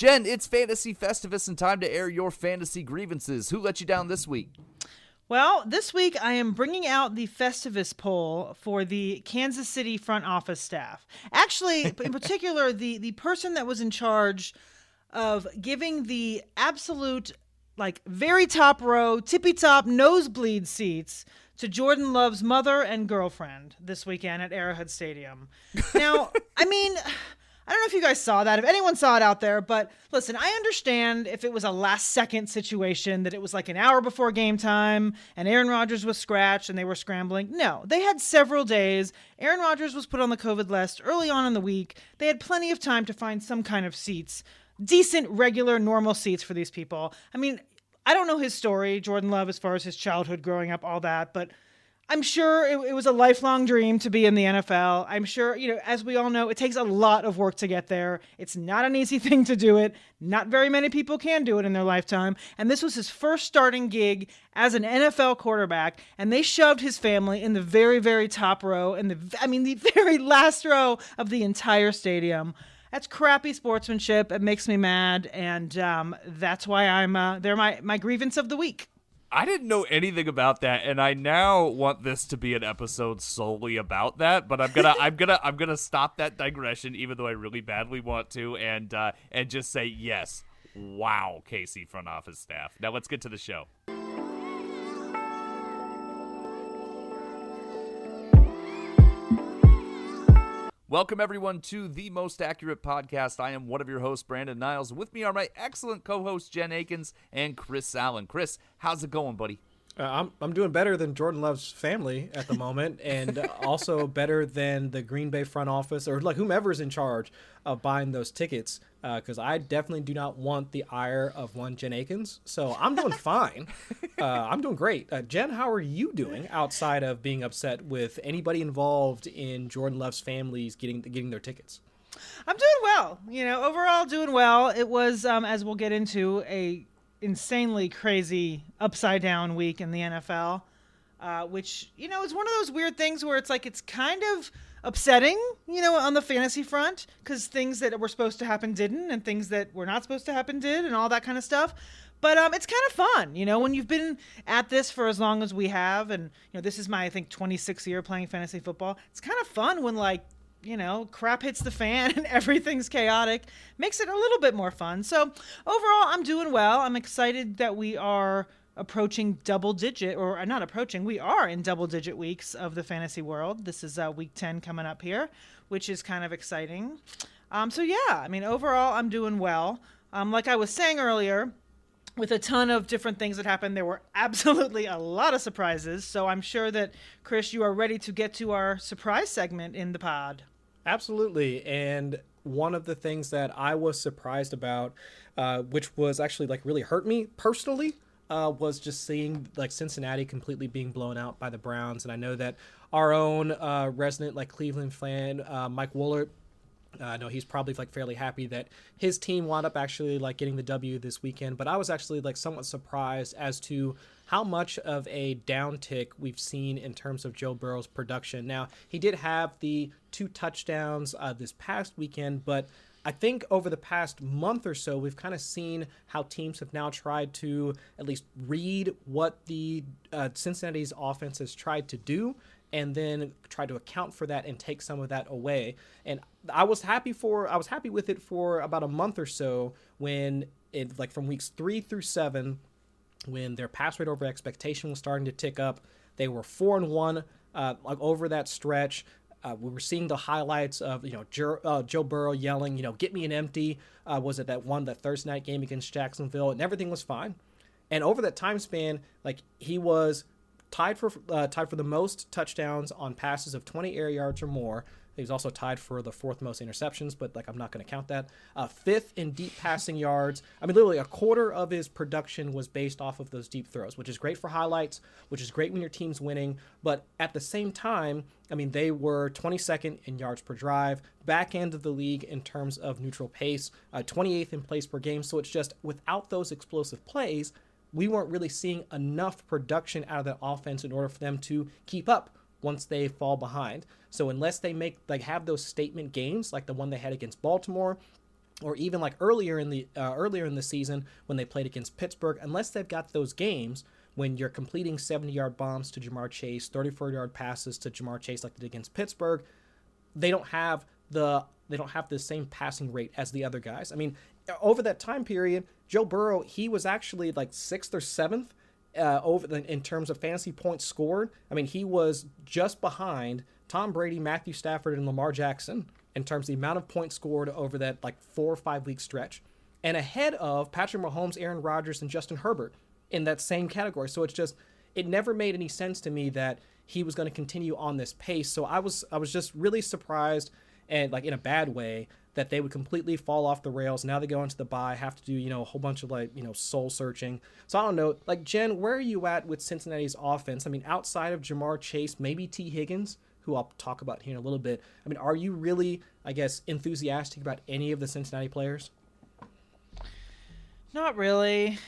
Jen, it's Fantasy Festivus and time to air your fantasy grievances. Who let you down this week? Well, this week I am bringing out the Festivus pole for the Kansas City front office staff. Actually, in particular, the the person that was in charge of giving the absolute like very top row, tippy top nosebleed seats to Jordan Love's mother and girlfriend this weekend at Arrowhead Stadium. Now, I mean, I don't know if you guys saw that, if anyone saw it out there, but listen, I understand if it was a last second situation that it was like an hour before game time and Aaron Rodgers was scratched and they were scrambling. No, they had several days. Aaron Rodgers was put on the COVID list early on in the week. They had plenty of time to find some kind of seats, decent, regular, normal seats for these people. I mean, I don't know his story, Jordan Love, as far as his childhood growing up, all that, but I'm sure it, it, was a lifelong dream to be in the NFL. I'm sure, you know, as we all know, it takes a lot of work to get there. It's not an easy thing to do it. Not very many people can do it in their lifetime. And this was his first starting gig as an NFL quarterback. And they shoved his family in the very, very top row, in the, I mean, the very last row of the entire stadium. That's crappy sportsmanship. It makes me mad. And um, that's why I'm, uh, they're my, my grievance of the week. I didn't know anything about that, and I now want this to be an episode solely about that. But I'm gonna, I'm gonna, I'm gonna stop that digression, even though I really badly want to, and uh, and just say yes. Wow, KC front office staff. Now let's get to the show. Welcome, everyone, to the most accurate podcast. I am one of your hosts, Brandon Niles. With me are my excellent co hosts, Jen Eakins and Chris Allen. Chris, how's it going, buddy? Uh, I'm I'm doing better than Jordan Love's family at the moment, and also better than the Green Bay front office or like whomever's in charge of buying those tickets because uh, I definitely do not want the ire of one Jen Eakins. So I'm doing fine. Uh, I'm doing great. Uh, Jen, how are you doing outside of being upset with anybody involved in Jordan Love's families getting getting their tickets? I'm doing well. You know, overall doing well. It was, um, as we'll get into, a insanely crazy upside down week in the NFL, uh, which you know is one of those weird things where it's like it's kind of upsetting, you know, on the fantasy front because things that were supposed to happen didn't, and things that were not supposed to happen did, and all that kind of stuff. But um, it's kind of fun, you know, when you've been at this for as long as we have, and you know, this is my I think 26th year playing fantasy football. It's kind of fun when like you know, crap hits the fan and everything's chaotic, makes it a little bit more fun. So, overall, I'm doing well. I'm excited that we are approaching double digit, or uh, not approaching, we are in double digit weeks of the fantasy world. This is uh, week 10 coming up here, which is kind of exciting. Um, so, yeah, I mean, overall, I'm doing well. Um, like I was saying earlier, with a ton of different things that happened, there were absolutely a lot of surprises. So, I'm sure that, Chris, you are ready to get to our surprise segment in the pod. Absolutely. And one of the things that I was surprised about, uh, which was actually like really hurt me personally, uh, was just seeing like Cincinnati completely being blown out by the Browns, and I know that our own uh, resident like Cleveland fan, uh, Mike Woolert. Uh, I know he's probably like fairly happy that his team wound up actually like getting the W this weekend, but I was actually like somewhat surprised as to how much of a downtick we've seen in terms of Joe Burrow's production. Now he did have the two touchdowns uh, this past weekend, but I think over the past month or so, we've kind of seen how teams have now tried to at least read what the uh, Cincinnati's offense has tried to do and then try to account for that and take some of that away. And I was happy for I was happy with it for about a month or so when it like from weeks 3 through 7 when their pass rate over expectation was starting to tick up. They were 4 and 1 uh, like over that stretch. Uh, we were seeing the highlights of you know Joe, uh, Joe Burrow yelling, you know, "Get me an empty." Uh, was it that one that Thursday night game against Jacksonville, and everything was fine. And over that time span, like he was tied for uh, tied for the most touchdowns on passes of 20 air yards or more. He's also tied for the fourth most interceptions, but like I'm not going to count that. Uh, fifth in deep passing yards. I mean, literally a quarter of his production was based off of those deep throws, which is great for highlights, which is great when your team's winning. But at the same time, I mean, they were 22nd in yards per drive, back end of the league in terms of neutral pace, uh, 28th in plays per game. So it's just without those explosive plays, we weren't really seeing enough production out of that offense in order for them to keep up once they fall behind. So unless they make like have those statement games like the one they had against Baltimore, or even like earlier in the uh, earlier in the season when they played against Pittsburgh, unless they've got those games when you're completing 70 yard bombs to Ja'Marr Chase, 34 yard passes to Ja'Marr Chase like they did against Pittsburgh, they don't have the they don't have the same passing rate as the other guys. I mean, over that time period, Joe Burrow he was actually like sixth or seventh uh, over the, in terms of fantasy points scored. I mean, he was just behind Tom Brady, Matthew Stafford, and Lamar Jackson in terms of the amount of points scored over that like four or five week stretch, and ahead of Patrick Mahomes, Aaron Rodgers, and Justin Herbert in that same category. So it's just it never made any sense to me that he was going to continue on this pace. So I was I was just really surprised and like in a bad way that they would completely fall off the rails. Now they go into the bye, have to do, you know, a whole bunch of like, you know, soul searching. So I don't know. Like, Jen, where are you at with Cincinnati's offense? I mean, outside of Ja'Marr Chase, maybe Tee Higgins, who I'll talk about here in a little bit. I mean, are you really, I guess, enthusiastic about any of the Cincinnati players? Not really.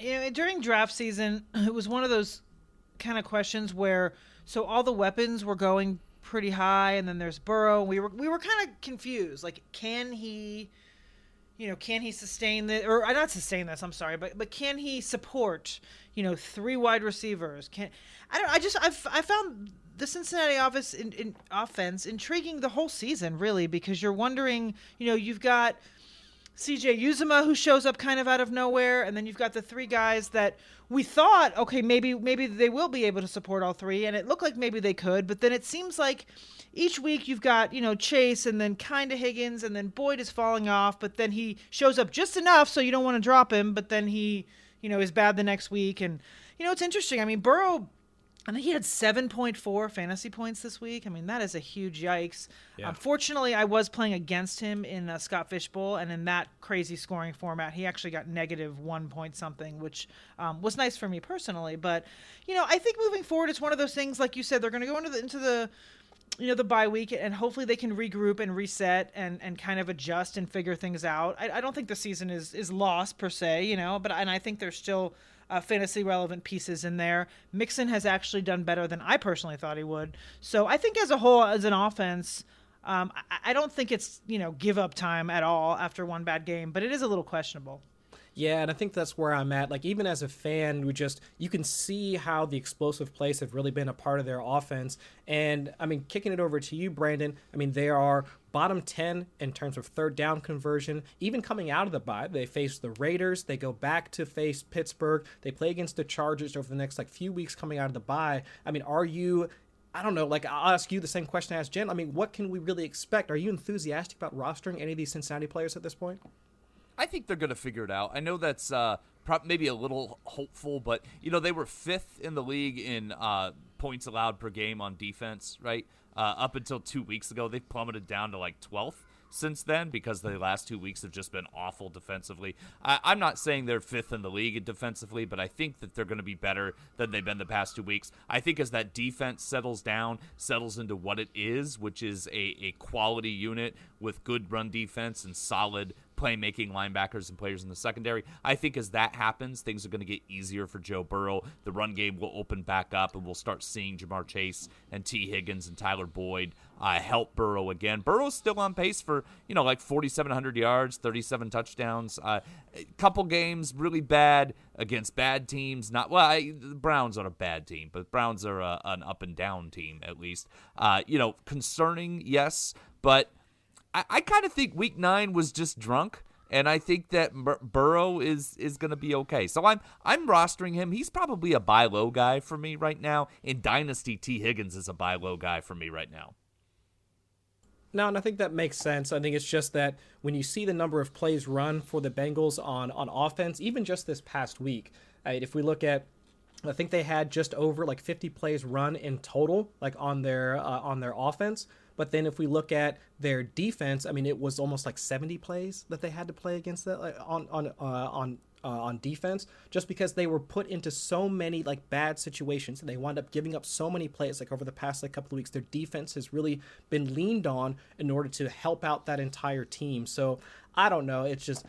You know, during draft season, it was one of those kind of questions where so all the weapons were going pretty high, and then there's Burrow. We were we were kind of confused. Like, can he, you know, can he sustain this or uh, not sustain this? I'm sorry, but but can he support, you know, three wide receivers? Can I don't I just I've I found the Cincinnati office in, in offense intriguing the whole season really because you're wondering, you know, you've got CJ Uzomah who shows up kind of out of nowhere, and then you've got the three guys that we thought, okay, maybe maybe they will be able to support all three, and it looked like maybe they could, but then it seems like each week you've got you know Chase and then kind of Higgins, and then Boyd is falling off, but then he shows up just enough so you don't want to drop him, but then he you know is bad the next week, and you know it's interesting. I mean Burrow I think he had 7.4 fantasy points this week. I mean, that is a huge yikes. Yeah. Unfortunately, I was playing against him in a Scott Fish Bowl, and in that crazy scoring format, he actually got negative one point something, which um, was nice for me personally. But, you know, I think moving forward, it's one of those things, like you said, they're going to go into the, into the you know the bye week and hopefully they can regroup and reset and and kind of adjust and figure things out I, I don't think the season is is lost per se you know but and i think there's still uh, fantasy relevant pieces in there. Mixon has actually done better than I personally thought he would. So I think as a whole, as an offense, um, I, I don't think it's you know give up time at all after one bad game, but it is a little questionable. Yeah, and I think that's where I'm at. Like even as a fan, we just you can see how the explosive plays have really been a part of their offense. And I mean, kicking it over to you, Brandon. I mean, they are bottom 10 in terms of third down conversion. Even coming out of the bye, they face the Raiders, they go back to face Pittsburgh, they play against the Chargers over the next like few weeks coming out of the bye. I mean, are you I don't know. Like, I'll ask you the same question I asked Jen. I mean, what can we really expect? Are you enthusiastic about rostering any of these Cincinnati players at this point? I think they're going to figure it out. I know that's uh, maybe a little hopeful, but you know they were fifth in the league in uh, points allowed per game on defense, right? Uh, up until two weeks ago, they plummeted down to like 12th since then because the last two weeks have just been awful defensively. I, am not saying they're fifth in the league defensively, but I think that they're going to be better than they've been the past two weeks. I think as that defense settles down, settles into what it is, which is a, a quality unit with good run defense and solid playmaking linebackers and players in the secondary. I think as that happens, things are going to get easier for Joe Burrow. The run game will open back up, and we'll start seeing Ja'Marr Chase and Tee Higgins and Tyler Boyd uh, help Burrow again. Burrow's still on pace for you know like 4,700 yards, 37 touchdowns. Uh, a couple games really bad against bad teams. Not well, I, the Browns are a bad team, but Browns are a, an up and down team at least. Uh, you know, concerning, yes, but I, I kind of think Week Nine was just drunk, and I think that Bur- Burrow is is going to be okay. So I'm I'm rostering him. He's probably a buy low guy for me right now. In Dynasty, Tee Higgins is a buy low guy for me right now. No, and I think that makes sense. I think it's just that when you see the number of plays run for the Bengals on on offense, even just this past week, right, if we look at I think they had just over like 50 plays run in total, like on their uh, on their offense. But then if we look at their defense, I mean, it was almost like 70 plays that they had to play against that like, on on uh, on uh, on defense, just because they were put into so many like bad situations and they wound up giving up so many plays. Like over the past like couple of weeks, their defense has really been leaned on in order to help out that entire team. So I don't know. It's just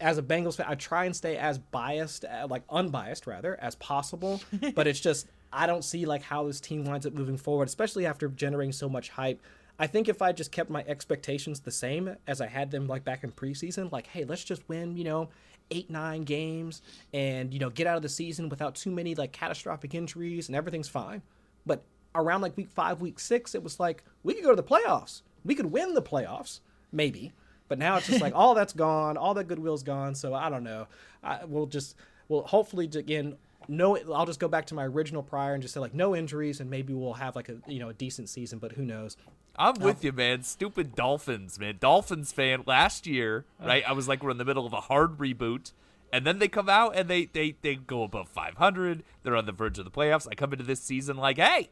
as a Bengals fan, I try and stay as biased, uh, like unbiased rather, as possible. but it's just I don't see like how this team winds up moving forward, especially after generating so much hype. I think if I just kept my expectations the same as I had them like back in preseason, like, hey, let's just win, you know, eight, nine games and, you know, get out of the season without too many like catastrophic injuries and everything's fine. But around like week five, week six, it was like, we could go to the playoffs. We could win the playoffs, maybe. But now it's just like all that's gone, all that goodwill's gone. So I don't know. I, we'll just, we'll hopefully again no i'll just go back to my original prior and just say like no injuries and maybe we'll have like a you know a decent season but who knows I'm with you, man. Stupid Dolphins, man. Dolphins fan last year, right? I was like, we're in the middle of a hard reboot. And then they come out and they, they, they go above 500. They're on the verge of the playoffs. I come into this season like, hey,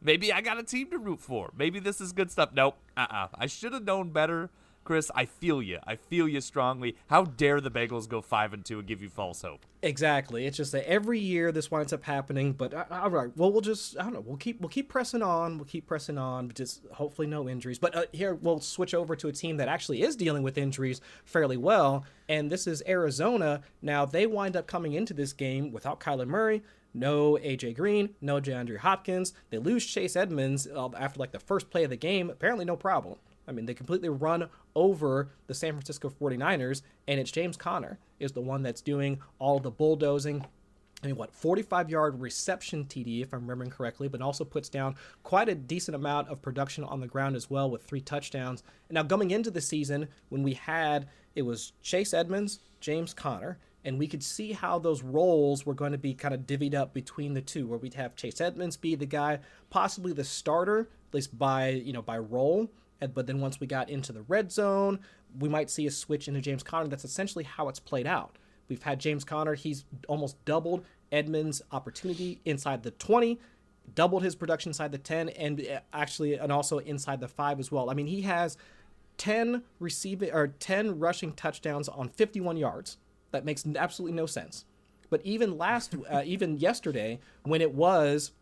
maybe I got a team to root for. Maybe this is good stuff. Nope. Uh uh I should have known better. Chris, I feel you. I feel you strongly. How dare the Bengals go five and two and give you false hope? Exactly. It's just that every year this winds up happening. But uh, all right, well we'll just I don't know. We'll keep we'll keep pressing on. We'll keep pressing on. Just hopefully no injuries. But uh, here we'll switch over to a team that actually is dealing with injuries fairly well, and this is Arizona. Now they wind up coming into this game without Kyler Murray. No AJ Green, no DeAndre Hopkins. They lose Chase Edmonds uh, after like the first play of the game. Apparently, no problem. I mean, they completely run over the San Francisco 49ers, and it's James Conner is the one that's doing all the bulldozing. I mean, what, 45 yard reception TD, if I'm remembering correctly, but also puts down quite a decent amount of production on the ground as well with three touchdowns. And now, coming into the season, when we had it was Chase Edmonds, James Conner, and we could see how those roles were going to be kind of divvied up between the two, where we'd have Chase Edmonds be the guy, possibly the starter, at least by you know by role, but then once we got into the red zone, we might see a switch into James Conner. That's essentially how it's played out. We've had James Conner, he's almost doubled Edmonds' opportunity inside the 20, doubled his production inside the 10, and uh, actually, and also inside the 5 as well. I mean, he has 10 receiving or 10 rushing touchdowns on 51 yards. That makes absolutely no sense. But even last, uh, even yesterday, when it was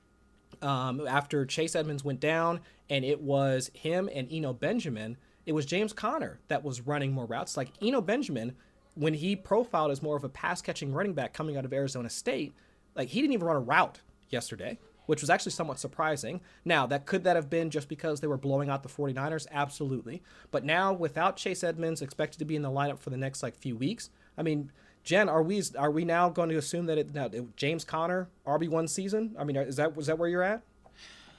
um, after Chase Edmonds went down, and it was him and Eno Benjamin. It was James Conner that was running more routes. Like Eno Benjamin, when he profiled as more of a pass catching running back coming out of Arizona State, like he didn't even run a route yesterday, which was actually somewhat surprising. Now, that could that have been just because they were blowing out the 49ers? Absolutely. But now without Chase Edmonds expected to be in the lineup for the next like few weeks, I mean, Jen, are we are we now going to assume that it now James Conner RB one season? I mean, is that was that where you're at?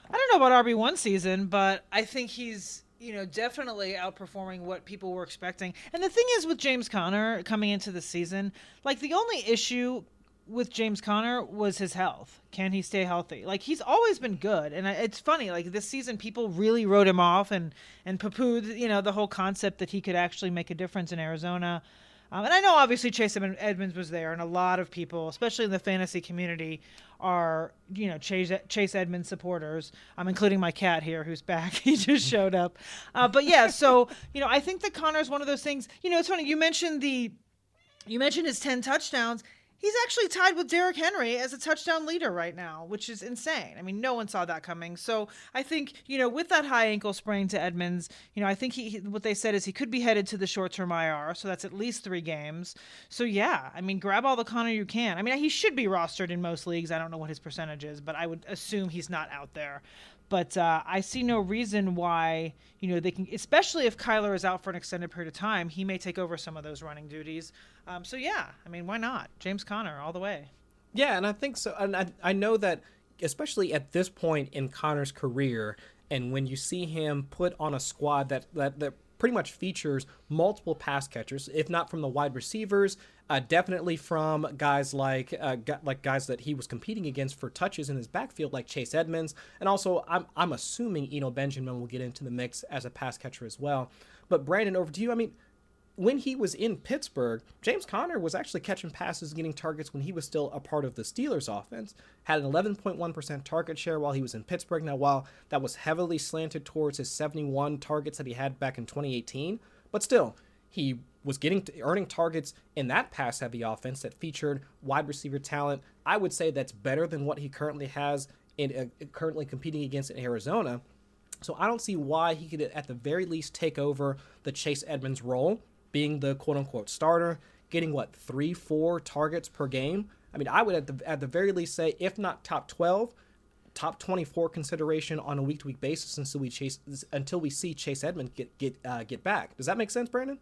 I don't know about RB one season, but I think he's you know definitely outperforming what people were expecting. And the thing is with James Conner coming into the season, like the only issue with James Conner was his health. Can he stay healthy? Like he's always been good, and it's funny. Like this season, people really wrote him off and and poo-pooed, you know, the whole concept that he could actually make a difference in Arizona. Um, and I know obviously Chase Edmonds was there, and a lot of people, especially in the fantasy community, are you know Chase Chase Edmonds supporters. I'm including my cat here, who's back. he just showed up. Uh, but yeah, so you know I think that Conner is one of those things. You know, it's funny. You mentioned the you mentioned his 10 touchdowns. He's actually tied with Derrick Henry as a touchdown leader right now, which is insane. I mean, no one saw that coming. So I think you know, with that high ankle sprain to Edmonds, you know, I think he what they said is he could be headed to the short term IR, so that's at least three games. So yeah, I mean, grab all the Conner you can. I mean, he should be rostered in most leagues. I don't know what his percentage is, but I would assume he's not out there. But uh, I see no reason why you know they can, especially if Kyler is out for an extended period of time, he may take over some of those running duties. Um, so yeah, I mean, why not James Conner all the way? Yeah, and I think so. And I I know that especially at this point in Conner's career, and when you see him put on a squad that that that pretty much features multiple pass catchers, if not from the wide receivers, uh, definitely from guys like uh, like guys that he was competing against for touches in his backfield, like Chase Edmonds, and also I'm I'm assuming Eno Benjamin will get into the mix as a pass catcher as well. But Brandon, over to you. I mean, when he was in Pittsburgh, James Conner was actually catching passes, getting targets when he was still a part of the Steelers offense. Had an 11.1% target share while he was in Pittsburgh. Now, while that was heavily slanted towards his 71 targets that he had back in 2018, but still, he was getting to, earning targets in that pass heavy offense that featured wide receiver talent. I would say that's better than what he currently has in uh, currently competing against in Arizona. So I don't see why he could at the very least take over the Chase Edmonds role being the quote unquote starter, getting what three, four targets per game. I mean, I would at the at the very least say, if not top twelve, top 24 consideration on a week to week basis until we chase until we see Chase Edmonds get get uh, get back. Does that make sense, Brandon?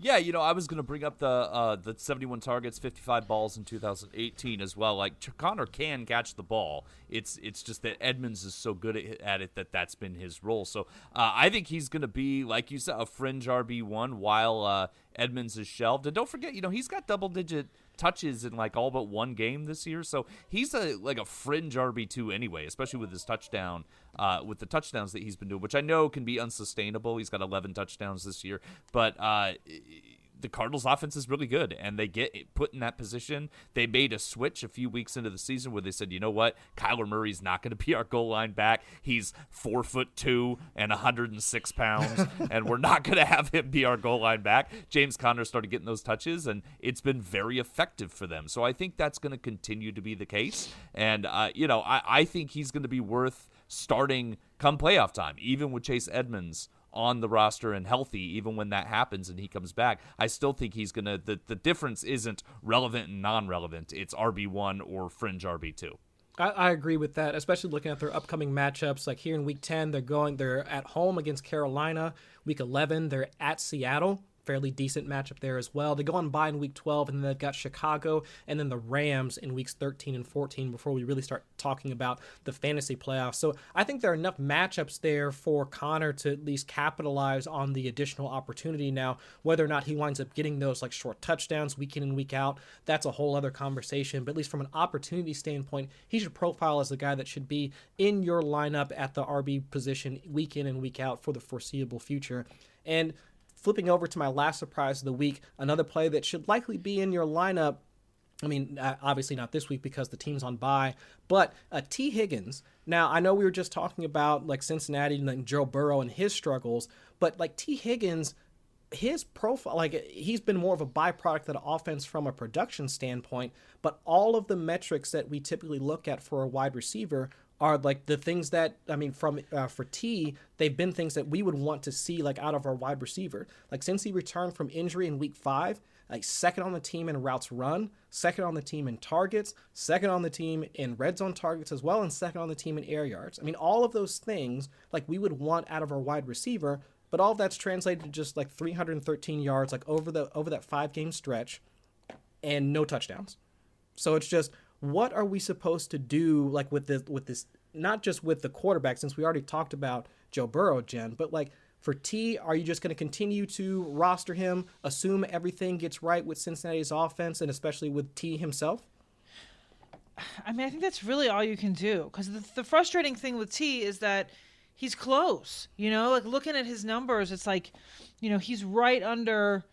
Yeah, you know, I was going to bring up the uh, the 71 targets, 55 balls in 2018 as well. Like Conner can catch the ball. It's it's just that Edmonds is so good at it that that's been his role. So uh, I think he's going to be, like you said, a fringe RB one while uh, Edmonds is shelved. And don't forget, you know, he's got double digit touches in like all but one game this year. So he's a like a fringe RB two anyway, especially with his touchdown, uh, with the touchdowns that he's been doing, which I know can be unsustainable. He's got 11 touchdowns this year, but uh, the Cardinals offense is really good and they get put in that position. They made a switch a few weeks into the season where they said, you know what, Kyler Murray's not going to be our goal line back. He's four foot two and 106 pounds, and we're not going to have him be our goal line back. James Conner started getting those touches, and it's been very effective for them. So I think that's going to continue to be the case. And, uh, you know, I, I think he's going to be worth starting come playoff time, even with Chase Edmonds on the roster and healthy, even when that happens and he comes back, I still think he's gonna. The the difference isn't relevant and non-relevant. It's RB one or fringe RB two. I, I, agree with that, especially looking at their upcoming matchups. Like here in Week Ten, they're going. They're at home against Carolina. Week Eleven, they're at Seattle fairly decent matchup there as well. They go on bye in week 12, and then they've got Chicago and then the Rams in weeks 13 and 14 before we really start talking about the fantasy playoffs. So I think there are enough matchups there for Conner to at least capitalize on the additional opportunity. Now, whether or not he winds up getting those like short touchdowns week in and week out, that's a whole other conversation. But at least from an opportunity standpoint, he should profile as the guy that should be in your lineup at the RB position week in and week out for the foreseeable future. And Flipping over to my last surprise of the week, another play that should likely be in your lineup. I mean, uh, obviously not this week because the team's on bye, but uh, Tee Higgins. Now, I know we were just talking about like Cincinnati and like, Joe Burrow and his struggles, but like Tee Higgins, his profile, like he's been more of a byproduct of offense from a production standpoint, but all of the metrics that we typically look at for a wide receiver are like the things that I mean from uh, for T they've been things that we would want to see like out of our wide receiver. Like since he returned from injury in week 5 like second on the team in routes run second on the team in targets second on the team in red zone targets as well and second on the team in air yards. I mean all of those things like we would want out of our wide receiver but all of that's translated to just like 313 yards like over the over that 5 game stretch and no touchdowns. So it's just what are we supposed to do like with this with this not just with the quarterback since we already talked about Joe Burrow, Jen, but like for T, are you just going to continue to roster him, assume everything gets right with Cincinnati's offense and especially with T himself? I mean, I think that's really all you can do because the, the frustrating thing with T is that he's close. You know, like looking at his numbers, it's like, you know, he's right under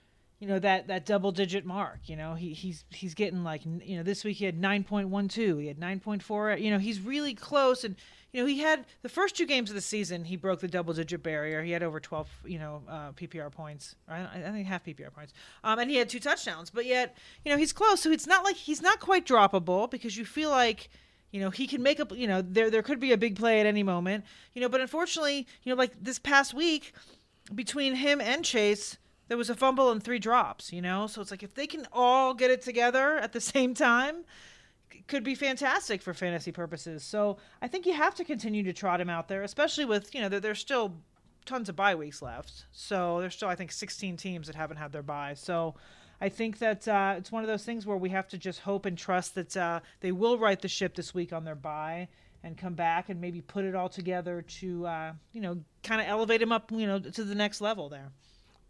you know that that double digit mark you know he he's he's getting like you know this week he had 9.12 he had 9.4 you know he's really close and you know he had the first two games of the season he broke the double digit barrier he had over 12 you know uh, ppr points I, I, think half ppr points um, and he had two touchdowns but yet you know he's close so it's not like he's not quite droppable because you feel like you know he can make up you know there there could be a big play at any moment you know but unfortunately you know like this past week between him and chase there was a fumble and three drops, you know? So it's like if they can all get it together at the same time, could be fantastic for fantasy purposes. So I think you have to continue to trot him out there, especially with, you know, there's still tons of bye weeks left. So there's still, I think, 16 teams that haven't had their bye. So I think that uh, it's one of those things where we have to just hope and trust that uh, they will right the ship this week on their bye and come back and maybe put it all together to, uh, you know, kind of elevate him up, you know, to the next level there.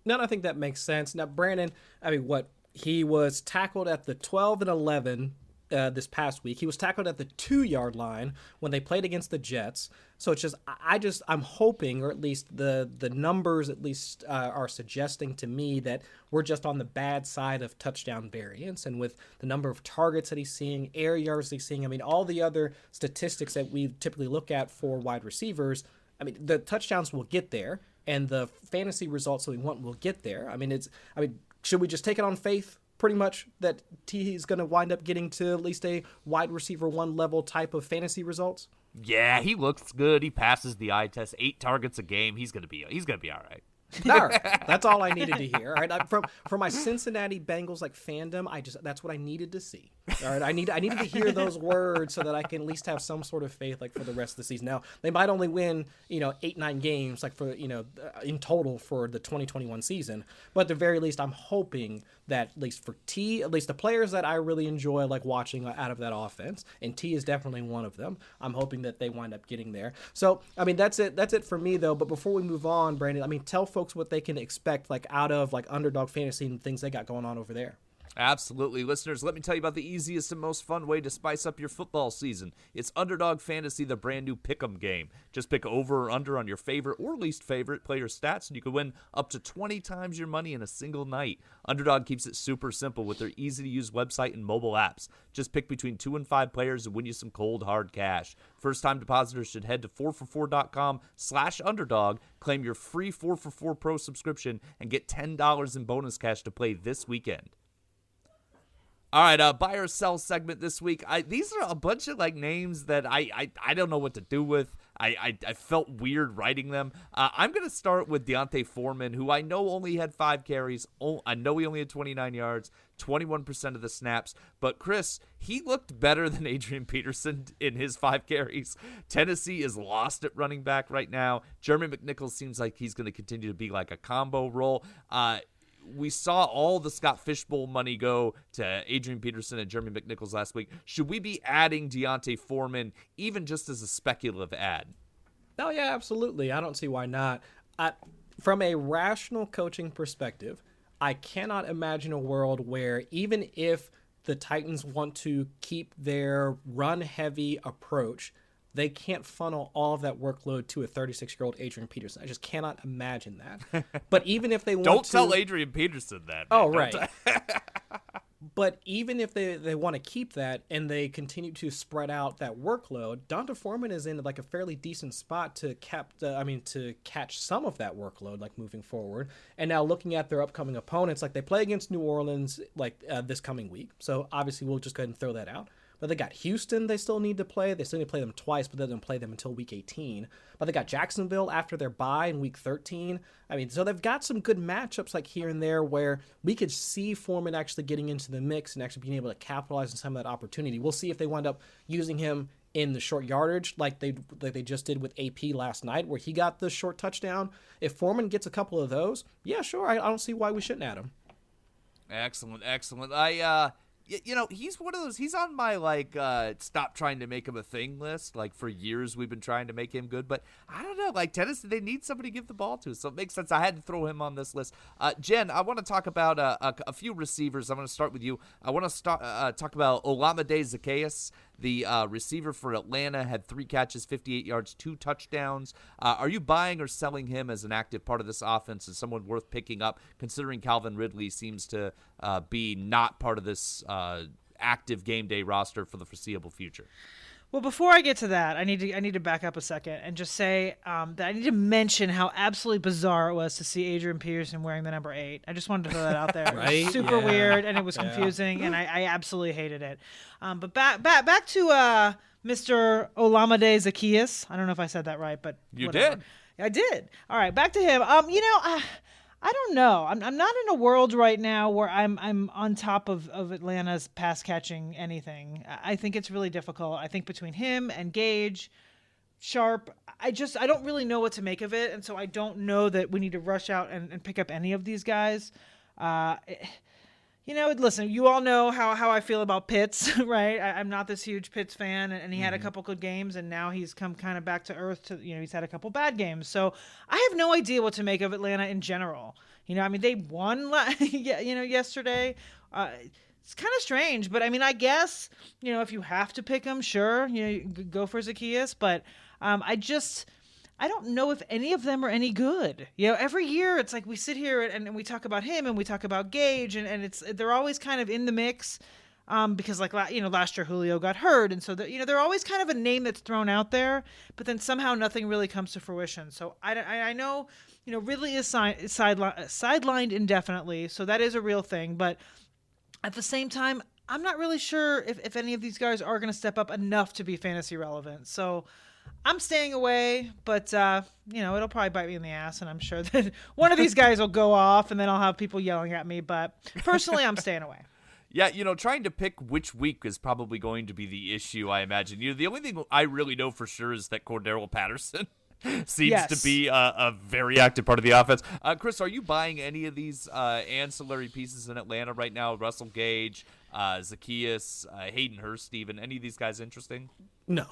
No, I think that makes sense. Now, Brandon, I mean, what he was tackled at the 12 and 11 uh, this past week. He was tackled at the two yard line when they played against the Jets. So it's just, I just, I'm hoping, or at least the the numbers at least uh, are suggesting to me that we're just on the bad side of touchdown variance. And with the number of targets that he's seeing, air yards he's seeing, I mean, all the other statistics that we typically look at for wide receivers. I mean, the touchdowns will get there and the fantasy results that we want will get there. I mean, it's I mean, should we just take it on faith? Pretty much that T is going to wind up getting to at least a wide receiver one level type of fantasy results. Yeah, he looks good. He passes the eye test. Eight targets a game. He's gonna be. He's gonna be all right. all right, that's all I needed to hear. All right, from from my Cincinnati Bengals like fandom, I just that's what I needed to see. All right, I need I needed to hear those words so that I can at least have some sort of faith, like for the rest of the season. Now they might only win, you know, eight nine games, like for you know, uh, in total for the 2021 season. But at the very least, I'm hoping that at least for T, at least the players that I really enjoy like watching out of that offense, and T is definitely one of them. I'm hoping that they wind up getting there. So I mean, that's it. That's it for me though. But before we move on, Brandon, I mean, tell folks what they can expect like out of like underdog fantasy and things they got going on over there. Absolutely. Listeners, let me tell you about the easiest and most fun way to spice up your football season. It's Underdog Fantasy, the brand new pick'em game. Just pick over or under on your favorite or least favorite player stats, and you can win up to 20 times your money in a single night. Underdog keeps it super simple with their easy to use website and mobile apps. Just pick between two and five players and win you some cold, hard cash. First time depositors should head to 4for4.com slash underdog, claim your free 4for4 Pro subscription, and get $10 in bonus cash to play this weekend. All right, uh, buy or sell segment this week. I these are a bunch of like names that I I, I don't know what to do with. I I, I felt weird writing them. Uh, I'm gonna start with D'Onta Foreman, who I know only had five carries. I know he only had 29 yards, 21% of the snaps. But Chris, he looked better than Adrian Peterson in his five carries. Tennessee is lost at running back right now. Jeremy McNichols seems like he's gonna continue to be like a combo role. Uh, we saw all the Scott Fish Bowl money go to Adrian Peterson and Jeremy McNichols last week. Should we be adding D'Onta Foreman even just as a speculative ad? Oh yeah, absolutely. I don't see why not. I, from a rational coaching perspective, I cannot imagine a world where even if the Titans want to keep their run heavy approach, they can't funnel all of that workload to a 36 year old Adrian Peterson. I just cannot imagine that. But even if they want to don't to, tell Adrian Peterson that. Oh man. right. but even if they, they want to keep that and they continue to spread out that workload, D'Onta Foreman is in like a fairly decent spot to cap. Uh, I mean to catch some of that workload like moving forward. And now looking at their upcoming opponents, like they play against New Orleans like uh, this coming week. So obviously we'll just go ahead and throw that out. But they got Houston they still need to play. They still need to play them twice, but they don't play them until week 18. But they got Jacksonville after their bye in week 13. I mean, so they've got some good matchups like here and there where we could see Foreman actually getting into the mix and actually being able to capitalize on some of that opportunity. We'll see if they wind up using him in the short yardage like they like they just did with AP last night where he got the short touchdown. If Foreman gets a couple of those, yeah, sure, I, I don't see why we shouldn't add him. Excellent, excellent. I uh you know he's one of those he's on my like uh stop trying to make him a thing list. Like for years we've been trying to make him good but i don't know like tennessee they need somebody to give the ball to so it makes sense. I had to throw him on this list. Uh jen i want to talk about uh, a, a, few receivers. I'm going to start with you. I want to start uh, talk about olamide zaccheaus the uh, receiver for Atlanta had three catches, 58 yards, two touchdowns. Uh, are you buying or selling him as an active part of this offense and someone worth picking up, considering Calvin Ridley seems to uh, be not part of this uh, active game day roster for the foreseeable future? Well, before I get to that, I need to I need to back up a second and just say um, that I need to mention how absolutely bizarre it was to see Adrian Peterson wearing the number eight. I just wanted to throw that out there. right? It was super Yeah. weird and it was confusing, yeah. and I, I, absolutely hated it. Um, but back back back to uh, Mr. Olamide Zaccheaus. I don't know if I said that right, but You whatever. did. I did. All right, back to him. Um, you know. Uh, I don't know. I'm, I'm not in a world right now where I'm I'm on top of, of Atlanta's pass catching anything. I think it's really difficult. I think between him and Gage, Sharpe, I just I don't really know what to make of it, and so I don't know that we need to rush out and, and pick up any of these guys. Uh, you know, listen, you all know how, how I feel about Pitts, right? I, am not this huge Pitts fan, and, and he mm-hmm. had a couple good games, and now he's come kind of back to earth. To you know, he's had a couple bad games, so I have no idea what to make of Atlanta in general. You know, I mean, they won, yeah. you know, yesterday. Uh, it's kind of strange, but I mean, I guess you know, if you have to pick them, sure, you know, go for Zaccheaus, but um, I just. I don't know if any of them are any good. You know, every year it's like we sit here and, and we talk about him and we talk about Gage and, and it's they're always kind of in the mix um, because like you know last year Julio got hurt and so the, you know they're always kind of a name that's thrown out there, but then somehow nothing really comes to fruition. So I, I, I know you know Ridley is si- sidelined sidelined indefinitely, so that is a real thing. But at the same time, I'm not really sure if, if any of these guys are going to step up enough to be fantasy relevant. So. I'm staying away, but uh, you know it'll probably bite me in the ass, and I'm sure that one of these guys will go off, and then I'll have people yelling at me. But personally, I'm staying away. Yeah, you know, trying to pick which week is probably going to be the issue. I imagine. You know, the only thing I really know for sure is that Cordarrelle Patterson seems Yes. to be a, a very active part of the offense. Uh, Chris, are you buying any of these uh, ancillary pieces in Atlanta right now? Russell Gage, uh, Zaccheaus, uh, Hayden Hurst, even any of these guys interesting? No,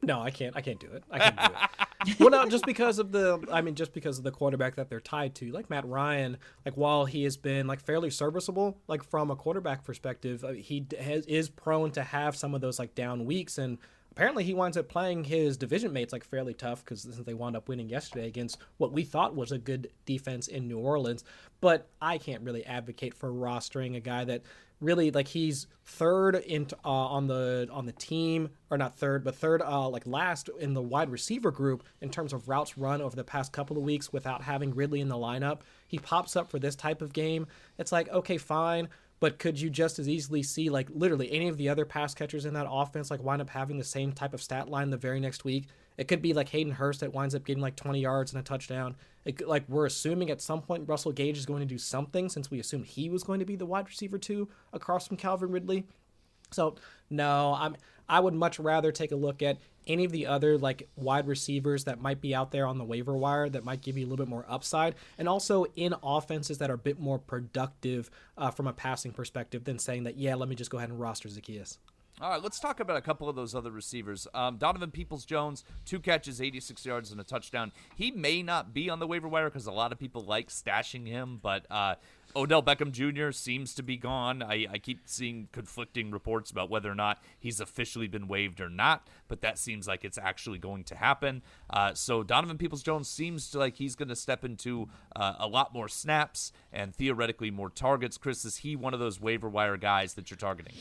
no, I can't. I can't do it. I can't do it. well, no, just because of the. I mean, just because of the quarterback that they're tied to, like Matt Ryan. Like while he has been like fairly serviceable, like from a quarterback perspective, uh, he has, is prone to have some of those like down weeks and. Apparently, he winds up playing his division mates like fairly tough because since they wound up winning yesterday against what we thought was a good defense in New Orleans. But I can't really advocate for rostering a guy that really like he's third in uh, on the on the team or not third but third uh, like last in the wide receiver group in terms of routes run over the past couple of weeks without having Ridley in the lineup. He pops up for this type of game. It's like okay, fine. But could you just as easily see like literally any of the other pass catchers in that offense like wind up having the same type of stat line the very next week? It could be like Hayden Hurst that winds up getting like 20 yards and a touchdown. It, like we're assuming at some point Russell Gage is going to do something since we assumed he was going to be the wide receiver two across from Calvin Ridley. So no, I'm I would much rather take a look at any of the other like wide receivers that might be out there on the waiver wire that might give you a little bit more upside, and also in offenses that are a bit more productive uh, from a passing perspective than saying that yeah, let me just go ahead and roster Zaccheaus. All right, let's talk about a couple of those other receivers. Um, Donovan Peoples Jones, two catches, 86 yards, and a touchdown. He may not be on the waiver wire because a lot of people like stashing him, but uh, Odell Beckham Jr. seems to be gone. I, I keep seeing conflicting reports about whether or not he's officially been waived or not, but that seems like it's actually going to happen. Uh, so Donovan Peoples Jones seems like he's going to step into uh, a lot more snaps and theoretically more targets. Chris, is he one of those waiver wire guys that you're targeting?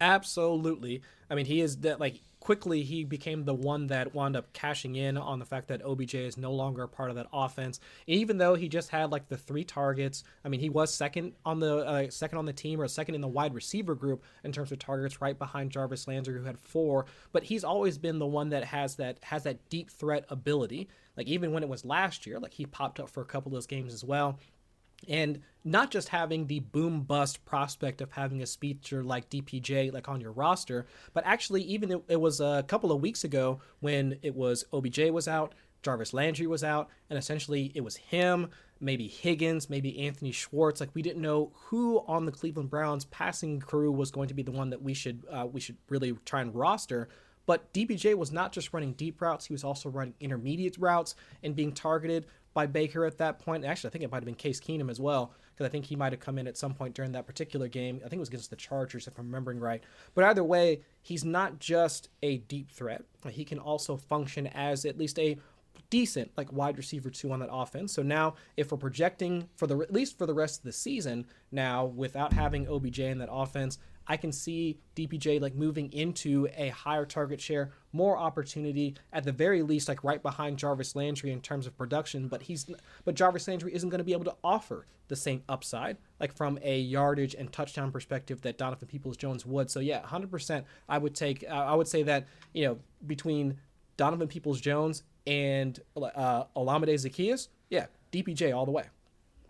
Absolutely. I mean, he is that like quickly he became the one that wound up cashing in on the fact that OBJ is no longer a part of that offense. Even though he just had like the three targets, I mean, he was second on the uh, second on the team or second in the wide receiver group in terms of targets, right behind Jarvis Landry who had four. But he's always been the one that has that has that deep threat ability. Like even when it was last year, like he popped up for a couple of those games as well and not just having the boom bust prospect of having a speedster like DPJ like on your roster, but actually even it, it was a couple of weeks ago when it was OBJ was out, Jarvis Landry was out, and essentially it was him, maybe Higgins, maybe Anthony Schwartz. Like we didn't know who on the Cleveland Browns passing crew was going to be the one that we should uh, we should really try and roster. But DPJ was not just running deep routes; he was also running intermediate routes and being targeted by Baker at that point. Actually, I think it might have been Case Keenum as well, because I think he might have come in at some point during that particular game. I think it was against the Chargers, if I'm remembering right. But either way, he's not just a deep threat. He can also function as at least a decent like wide receiver two on that offense. So now, if we're projecting for the at least for the rest of the season, now without having OBJ in that offense, I can see DPJ like moving into a higher target share, more opportunity at the very least, like right behind Jarvis Landry in terms of production. But he's but Jarvis Landry isn't going to be able to offer the same upside like from a yardage and touchdown perspective that Donovan Peoples Jones would. So yeah, 100%. I would take. Uh, I would say that you know between Donovan Peoples Jones and uh, Olamide Zaccheaus, yeah, DPJ all the way.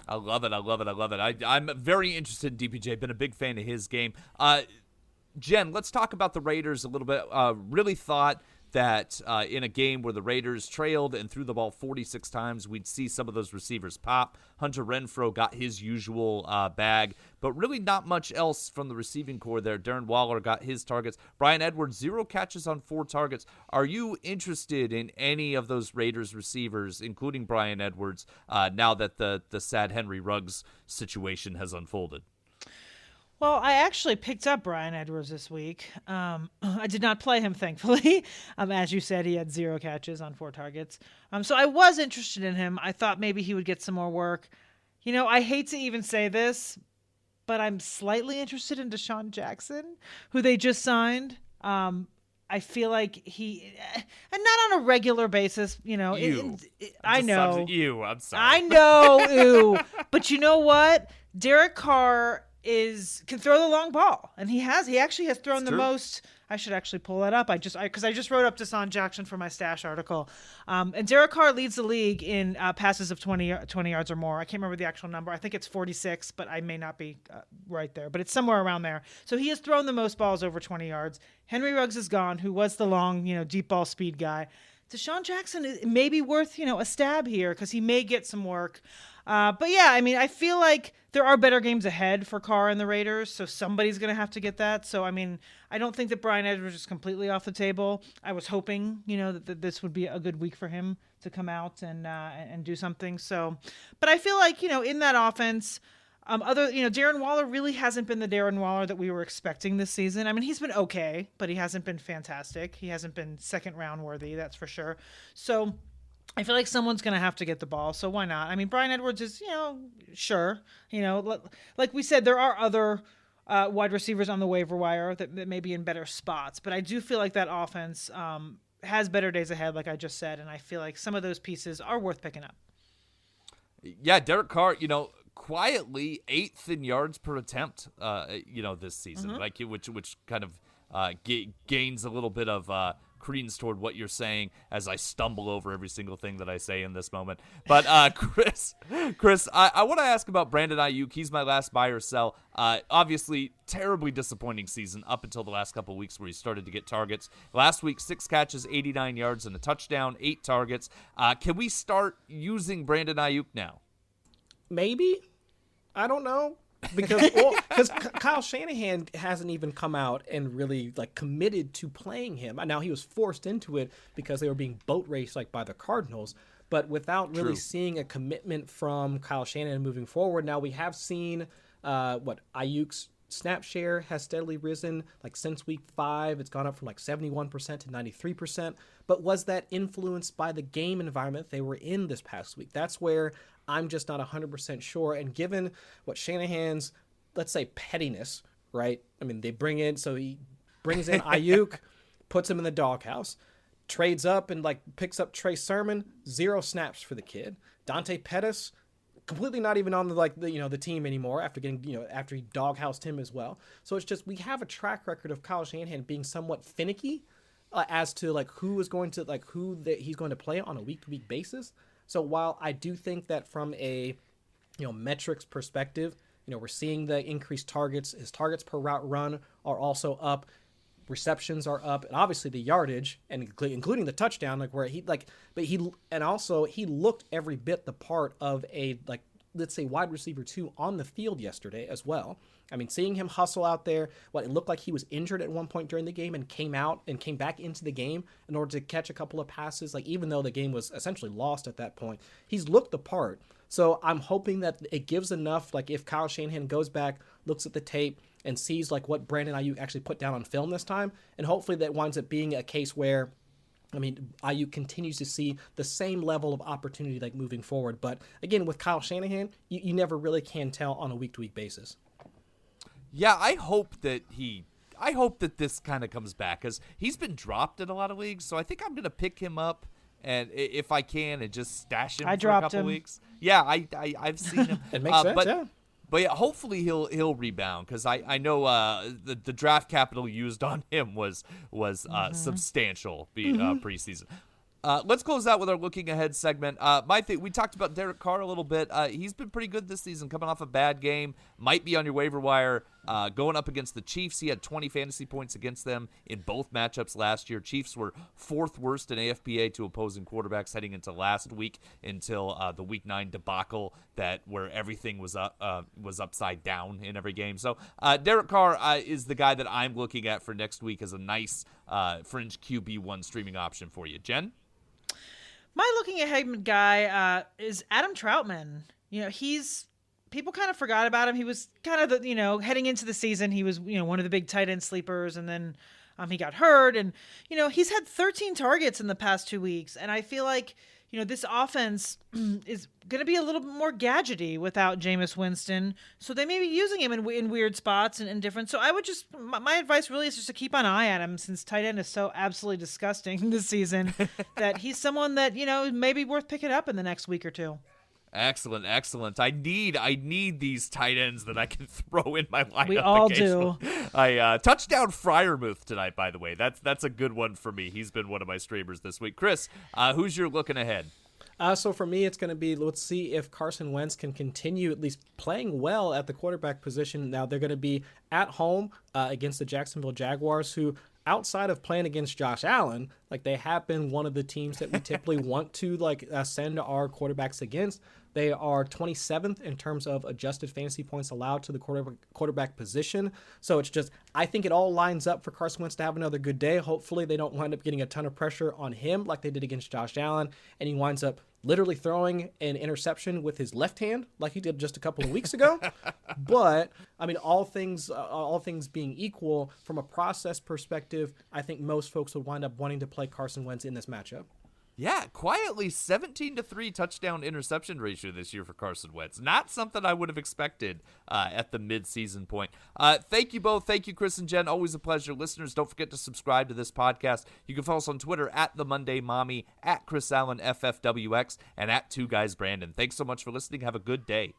I love it. I love it. I love it. I, I'm very interested in DPJ. Been a big fan of his game. Uh, Jen, let's talk about the Raiders a little bit. Uh, really thought that uh, in a game where the Raiders trailed and threw the ball 46 times, we'd see some of those receivers pop. Hunter Renfrow got his usual uh, bag, but really not much else from the receiving core there. Darren Waller got his targets. Bryan Edwards, zero catches on four targets. Are you interested in any of those Raiders receivers, including Bryan Edwards, uh, now that the, the sad Henry Ruggs situation has unfolded? Well, I actually picked up Bryan Edwards this week. Um, I did not play him, thankfully. Um, as you said, he had zero catches on four targets. Um, so I was interested in him. I thought maybe he would get some more work. You know, I hate to even say this, but I'm slightly interested in DeSean Jackson, who they just signed. Um, I feel like he, eh, and not on a regular basis. You know, it- it- it- I know. I'm- you. I'm sorry. I know, ooh. but you know what? Derek Carr is can throw the long ball, and he has. He actually has thrown It's the true. most. I should actually pull that up. I just because I, just wrote up DeSean Jackson for my stash article, um, and Derek Carr leads the league in uh, passes of 20, y- 20 yards or more. I can't remember the actual number. I think it's forty six, but I may not be uh, right there. But it's somewhere around there. So he has thrown the most balls over twenty yards. Henry Ruggs is gone, who was the long, you know, deep ball speed guy. DeSean Jackson is- may be worth you know a stab here because he may get some work. Uh, but yeah, I mean, I feel like there are better games ahead for Carr and the Raiders, so somebody's going to have to get that. So I mean, I don't think that Bryan Edwards is completely off the table. I was hoping, you know, that, that this would be a good week for him to come out and uh, and do something. So, but I feel like you know, in that offense. Um, other, you know, Darren Waller really hasn't been the Darren Waller that we were expecting this season. I mean, he's been okay, but he hasn't been fantastic. He hasn't been second round worthy, that's for sure. So, I feel like someone's going to have to get the ball, so why not? I mean, Bryan Edwards is, you know, sure. You know, like we said, there are other uh, wide receivers on the waiver wire that, that may be in better spots, but I do feel like that offense um, has better days ahead, like I just said, and I feel like some of those pieces are worth picking up. Yeah, Derek Carr, you know, quietly eighth in yards per attempt, uh, you know, this season, like which which kind of uh, ga- gains a little bit of uh, credence toward what you're saying as I stumble over every single thing that I say in this moment. But uh, Chris, Chris, I, I want to ask about Brandon Aiyuk. He's my last buy or sell. Uh, obviously, terribly disappointing season up until the last couple weeks where he started to get targets. Last week, six catches, 89 yards, and a touchdown, eight targets. Uh, can we start using Brandon Aiyuk now? maybe i don't know because well, because kyle shanahan hasn't even come out and really like committed to playing him. And now he was forced into it because they were being boat raced like by the cardinals. But without really True. seeing a commitment from kyle shanahan moving forward now we have seen uh, what aiyuk's snap share has steadily risen like since week five. It's gone up from like 71% to 93% but was that influenced by the game environment they were in this past week? That's where i'm just not 100% sure and given what shanahan's let's say pettiness right i mean they bring in so he brings in aiyuk puts him in the doghouse trades up and like picks up Trey Sermon, zero snaps for the kid. Dante Pettis, completely not even on the like the you know the team anymore after getting you know after he doghoused him as well. So it's just we have a track record of Kyle Shanahan being somewhat finicky uh, as to like who is going to like who that he's going to play on a week to week basis. So while I do think that from a you know metrics perspective, you know we're seeing the increased targets. His targets per route run are also up receptions are up and obviously the yardage and including the touchdown like where he like but he and also he looked every bit the part of a like let's say wide receiver 2 on the field yesterday as well i mean seeing him hustle out there what it looked like he was injured at one point during the game and came out and came back into the game in order to catch a couple of passes like even though the game was essentially lost at that point he's looked the part so i'm hoping that it gives enough like if kyle shanahan goes back looks at the tape and sees like what Brandon Aiyuk actually put down on film this time, and hopefully that winds up being a case where. I mean, Aiyuk continues to see the same level of opportunity like moving forward. But again, with Kyle Shanahan, you, you never really can tell on a week to week basis. Yeah, I hope that he. I hope that this kind of comes back because he's been dropped in a lot of leagues. So I think I'm gonna pick him up, and if I can, and just stash him I for a dropped couple him. weeks. Yeah, I, I I've seen him. It makes Uh, sense, but, yeah. But yeah, hopefully he'll he'll rebound because I I know uh, the the draft capital used on him was was uh, substantial be, uh, preseason. Uh, let's close out with our looking ahead segment. Uh, my thing, we talked about Derek Carr a little bit. Uh, he's been pretty good this season, coming off a bad game. Might be on your waiver wire. Uh, going up against the Chiefs, he had 20 fantasy points against them in both matchups last year. Chiefs were fourth worst in AFPA to opposing quarterbacks heading into last week until uh, the Week Nine debacle that where everything was up uh, was upside down in every game. So uh, Derek Carr uh, is the guy that I'm looking at for next week as a nice uh, fringe QB one streaming option for you, Jen. My looking ahead guy is Adam Trautman. You know, he's people kind of forgot about him. He was kind of the you know heading into the season, he was you know one of the big tight end sleepers, and then um, he got hurt, and you know he's had 13 targets in the past two weeks, and I feel like you know this offense is going to be a little bit more gadgety without Jameis Winston, so they may be using him in, in weird spots and, and different. So I would just my, my advice really is just to keep an eye at him since tight end is so absolutely disgusting this season that he's someone that you know may be worth picking up in the next week or two. Excellent, excellent. I need I need these tight ends that I can throw in my lineup. We all do. I uh, touchdown Freiermuth tonight. By the way, that's that's a good one for me. He's been one of my streamers this week. Chris, uh, who's your looking ahead? Uh, so for me, it's going to be let's see if Carson Wentz can continue at least playing well at the quarterback position. Now they're going to be at home uh, against the Jacksonville Jaguars, who outside of playing against Josh Allen, like they have been one of the teams that we typically want to like uh, send our quarterbacks against. They are 27th in terms of adjusted fantasy points allowed to the quarterback, quarterback position. So it's just, I think it all lines up for Carson Wentz to have another good day. Hopefully, they don't wind up getting a ton of pressure on him like they did against Josh Allen, and he winds up literally throwing an interception with his left hand like he did just a couple of weeks ago. but I mean, all things uh, all things being equal, from a process perspective, I think most folks would wind up wanting to play Carson Wentz in this matchup. Yeah, quietly 17 to 3 touchdown interception ratio this year for Carson Wentz. Not something I would have expected uh, at the midseason point. Uh, thank you both. Thank you, Chris and Jen. Always a pleasure. Listeners, don't forget to subscribe to this podcast. You can follow us on Twitter at the Monday Mommy, at Chris Allen FFWX, and at Two Guys Brandon. Thanks so much for listening. Have a good day.